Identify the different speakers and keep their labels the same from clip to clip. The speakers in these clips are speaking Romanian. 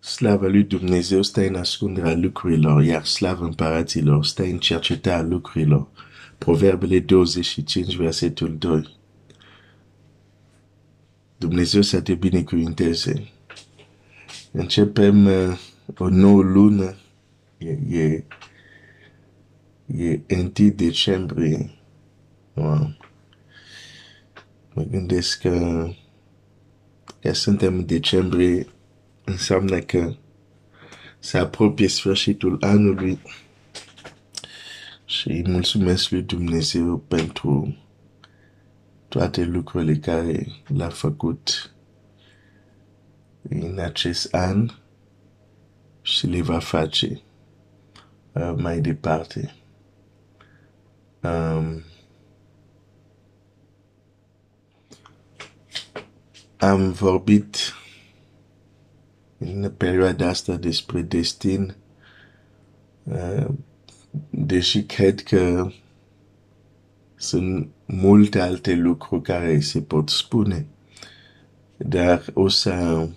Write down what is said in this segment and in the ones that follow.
Speaker 1: slava lui Dumnezeu stă în ascunderea lucrurilor, iar slava împăraților stă în cercetarea lucrurilor. Proverbele 25, versetul 2. Dumnezeu să te binecuvinteze. Începem uh, o nouă lună. E, e, e 1 decembrie. Wow. Mă gândesc că, că suntem în decembrie înseamnă că se apropie sfârșitul anului și îi mulțumesc lui Dumnezeu pentru toate lucrurile care l-a făcut în acest an și le va face uh, mai departe. Um, am vorbit în perioada asta despre destin, uh, deși cred că sunt multe alte lucruri care se pot spune, dar o să,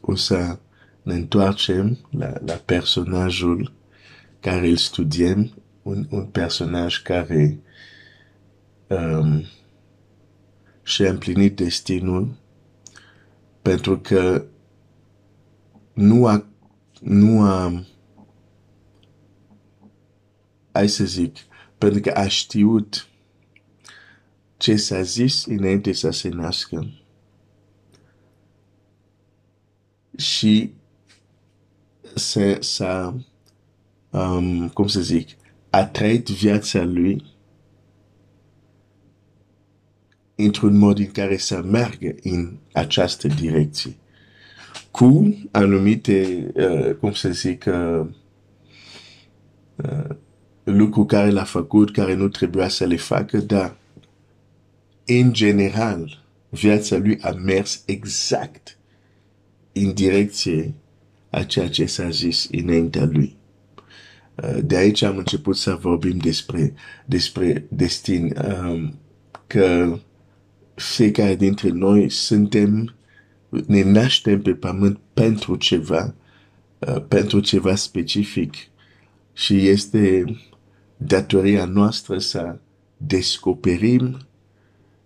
Speaker 1: o să ne întoarcem la, la personajul care îl studiem, un, un personaj care um, și-a împlinit destinul pentru că nu a, nu a, hai să zic, pentru că a știut ce s-a zis înainte să se nască. Și s-a, um, cum să zic, a trăit viața lui într-un mod în care să meargă în această direcție. Cu anumite, uh, cum să zic, uh, uh, lucruri care l-a făcut, care nu trebuia să le facă, dar în general, viața lui a mers exact în direcție a ceea ce s-a zis înaintea lui. Uh, de aici am început să vorbim despre, despre destin, um, că fiecare dintre noi suntem, ne naștem pe pământ pentru ceva, uh, pentru ceva specific și este datoria noastră să descoperim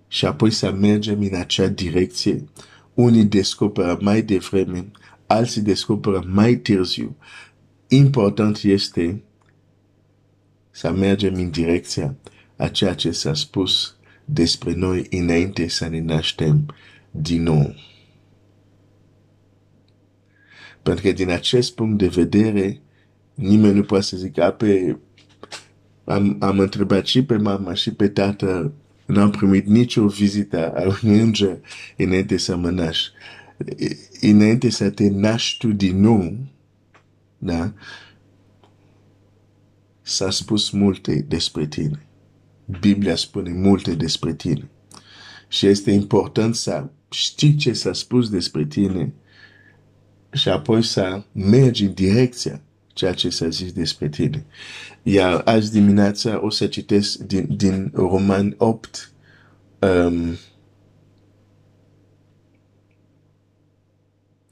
Speaker 1: și apoi să mergem în acea direcție. Unii descoperă mai devreme, alții descoperă mai târziu. Important este să mergem în direcția a ceea ce s-a spus despre noi înainte să ne naștem din nou. Pentru că din acest punct de vedere, nimeni nu poate să zică, pe, am, am întrebat și pe mama și pe tată, n-am primit nicio vizită a unui înger înainte să mă naș. Înainte să te naști tu din nou, da? S-a spus multe despre tine. Biblia spune multe despre tine. Și este important să știi ce s-a spus despre tine și apoi să mergi în direcția ceea ce s-a zis despre tine. Iar azi dimineața o să citesc din, din Roman 8 um,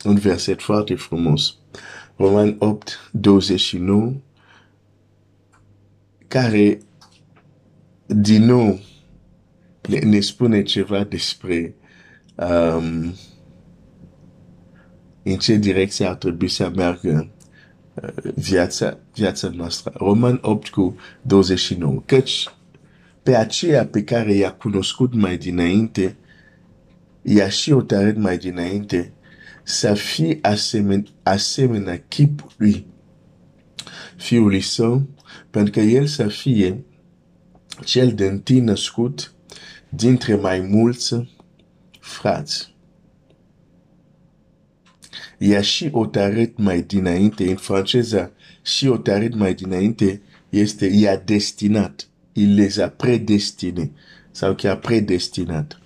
Speaker 1: un verset foarte frumos. Roman 8, 29 care din nou ne, ne spune ceva despre um, în ce direcție ar trebui să meargă uh, viața, viața noastră. Roman 8 cu 29. Căci pe aceea pe care i-a cunoscut mai dinainte, i-a și otărât mai dinainte să fie asemen, asemenea chipului fiului său, pentru că el să fie cel de întâi născut dintre mai mulți frați. I-a și otărât mai dinainte, în franceză, și otărât mai dinainte este i-a destinat. Il les a predestinés sau chiar predestinat.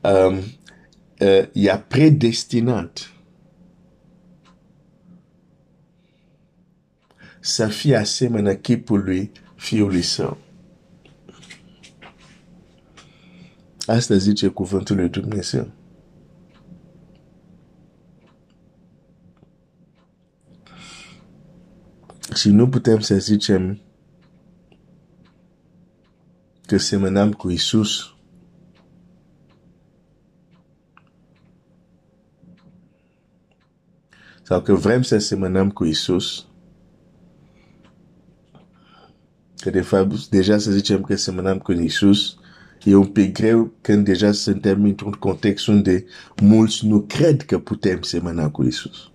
Speaker 1: Um, uh, i-a predestinat să fie asemenea chipului fiului său. Asta zice cuvântul lui Dumnezeu. Și nu putem să zicem că semănăm cu Isus sau că vrem să semănăm cu Isus. Că de fapt, deja să zicem că semănăm cu Isus, e un pic greu când deja suntem într-un context unde mulți nu cred că putem semăna cu Isus.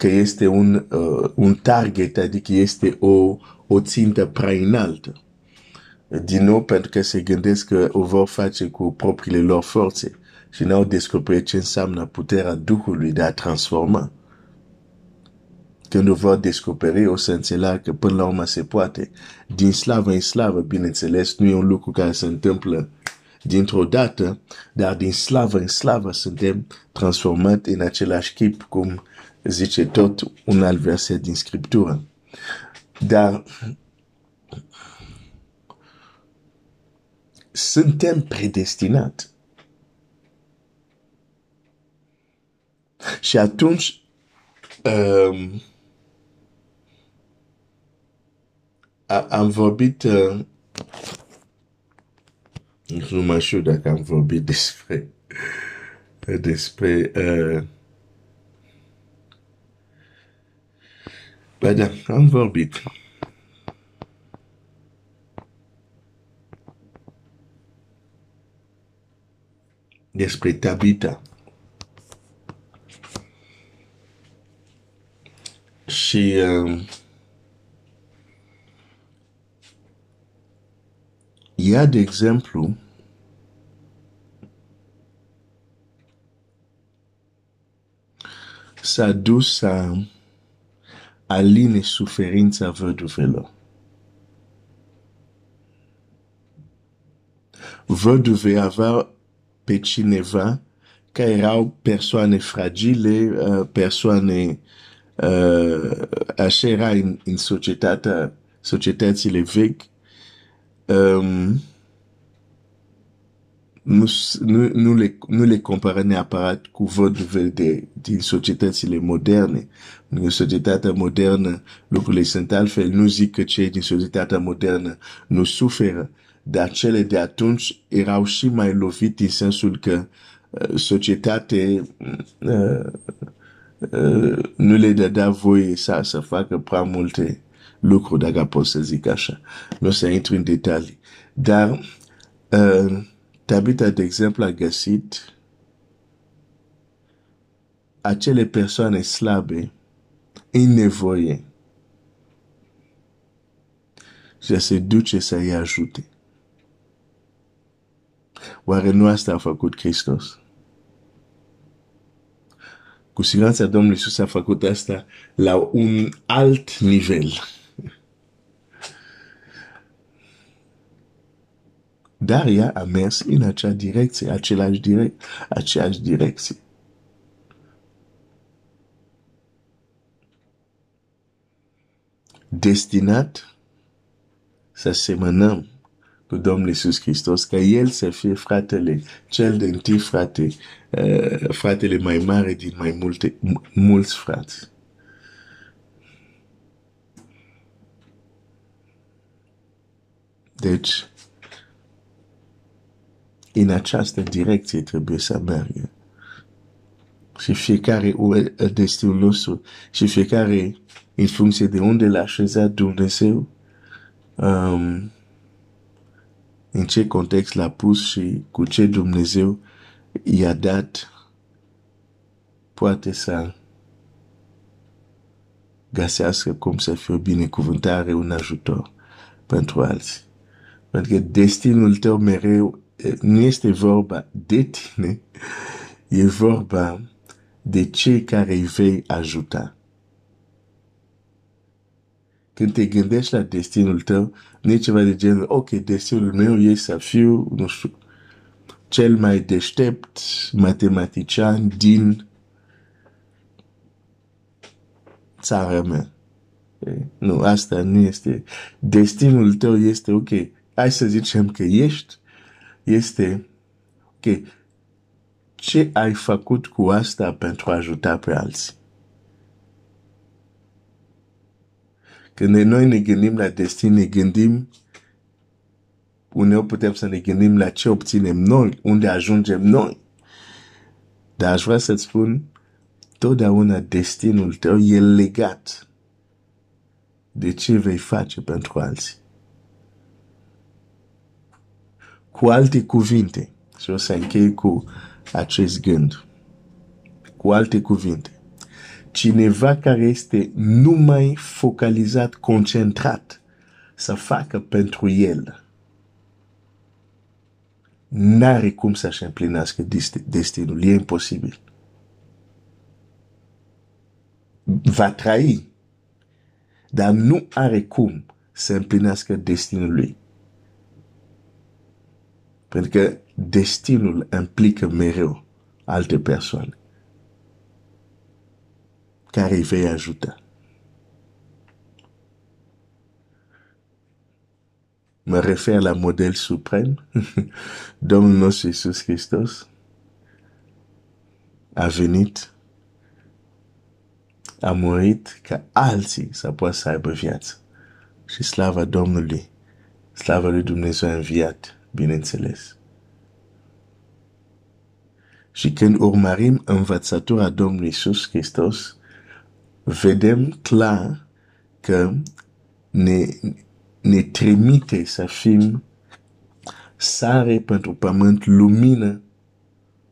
Speaker 1: că este un, uh, un target, adică este o, o țintă prea înaltă. Din nou, pentru că se gândesc că o vor face cu propriile lor forțe și n-au descoperit ce înseamnă puterea Duhului de a transforma. Când o vor descoperi, o să înțeleagă că până la urmă se poate. Din slavă în slavă, bineînțeles, nu e un lucru care se întâmplă dintr-o dată, dar din slavă în slavă suntem transformați în același chip cum zice tot un alt verset din Scriptură. Dar suntem predestinați. Și atunci um, am vorbit uh, nu mai știu dacă am vorbit despre despre uh, Ba da, am vorbit. Despre Tabita. Și uh, ea, de exemplu, s-a dus să aline suferința văduvelor. Văduve avea pe cineva care erau persoane fragile, uh, persoane uh, așa era în, în societatea, societățile vechi, um, nu, nu, nu, le, nu le compară neapărat cu văduve de, din societățile moderne. În societatea modernă lucrurile sunt altfel. Nu zic că cei din societatea modernă nu suferă, dar cele de atunci erau și mai lovite în sensul că uh, societatea uh, uh, nu le dădea voie să, să facă prea multe lucruri, dacă pot să zic așa. Nu o să intru în detalii. Dar uh, Tabita, de exemplu, a găsit acele persoane slabe în nevoie și se duce să-i ajute. Oare nu asta a făcut Hristos? Cu siguranță Domnul Iisus a făcut asta la un alt nivel. Dar ea a mers în acea direcție, același direct, aceeași direcție. Destinat să semănăm cu Domnul Iisus Hristos, ca El să fie fratele, cel de întâi frate, uh, fratele mai mare din mai multe, mulți frați. Deci, în această direcție trebuie să meargă. Și fiecare destinul nostru și fiecare în funcție de unde l-a așezat Dumnezeu, um, în ce context l-a pus și cu ce Dumnezeu i-a dat, poate să găsească cum să fie o binecuvântare, un ajutor pentru alții. Pentru că destinul tău mereu nu este vorba de tine, e vorba de cei care îi vei ajuta. Când te gândești la destinul tău, nu e ceva de genul, ok, destinul meu e să fiu, nu știu, cel mai deștept matematician din țara mea. Nu, asta nu este. Destinul tău este, ok, hai să zicem că ești este, ok, ce ai făcut cu asta pentru a ajuta pe alții? Când noi ne gândim la destin, ne gândim uneori putem să ne gândim la ce obținem noi, unde ajungem noi. Dar aș vrea să-ți spun, totdeauna destinul tău e legat de ce vei face pentru alții. Cu alte cuvinte, și o să închei cu acest gând. Cu alte cuvinte, cineva care este numai focalizat, concentrat să facă pentru el, n-are cum să-și împlinească destinul. E imposibil. Va trăi, dar nu are cum să împlinească destinul lui. Pentru că destinul implică mereu alte persoane care îi vei ajuta. Mă refer la model suprem, Domnul nostru Iisus Hristos a venit, a murit ca alții să poată să aibă viață. Și slava Domnului, slava lui Dumnezeu a înviat, bineînțeles. Și când urmărim învățătura Domnului Iisus Hristos, vedem clar că ne, ne trimite să fim sare pentru pământ, lumină,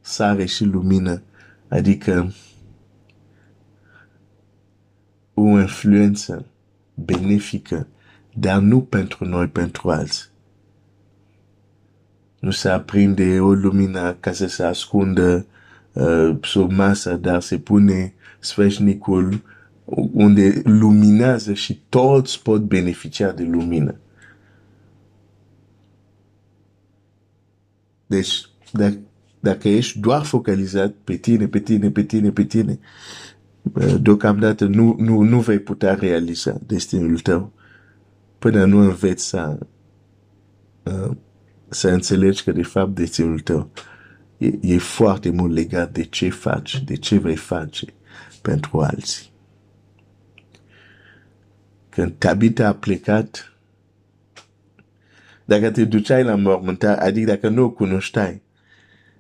Speaker 1: sare și lumină, adică o influență benefică, dar nu pentru noi, pentru alții. Nu se aprinde o lumină ca să se ascundă uh, sub masă, dar se pune sfeșnicul unde luminează și toți pot beneficia de lumină. Deci, dacă, dacă ești doar focalizat pe tine, pe tine, pe tine, pe tine, deocamdată nu, nu, nu vei putea realiza destinul tău până nu înveți să, să înțelegi că de fapt destinul tău e, e foarte mult legat de ce faci, de ce vei face pentru alții. Când Tabita a plecat, dacă te duceai la mormântare, adică dacă nu o cunoșteai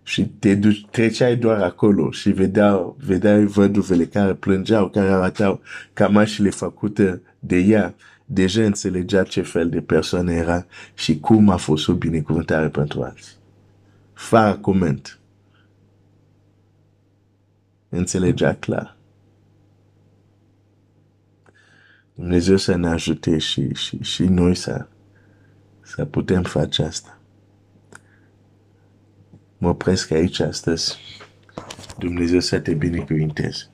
Speaker 1: și te duci, treceai doar acolo și vedeau, vedeai văduvele care plângeau, care arătau camașile făcute de ea, deja înțelegea ce fel de persoană era și cum a fost o binecuvântare pentru alții. Fără coment. Înțelegea clar. Dumnezeu să ne ajute și, și, și noi să, să putem face asta. Mă opresc aici astăzi. Dumnezeu să te binecuvinteze.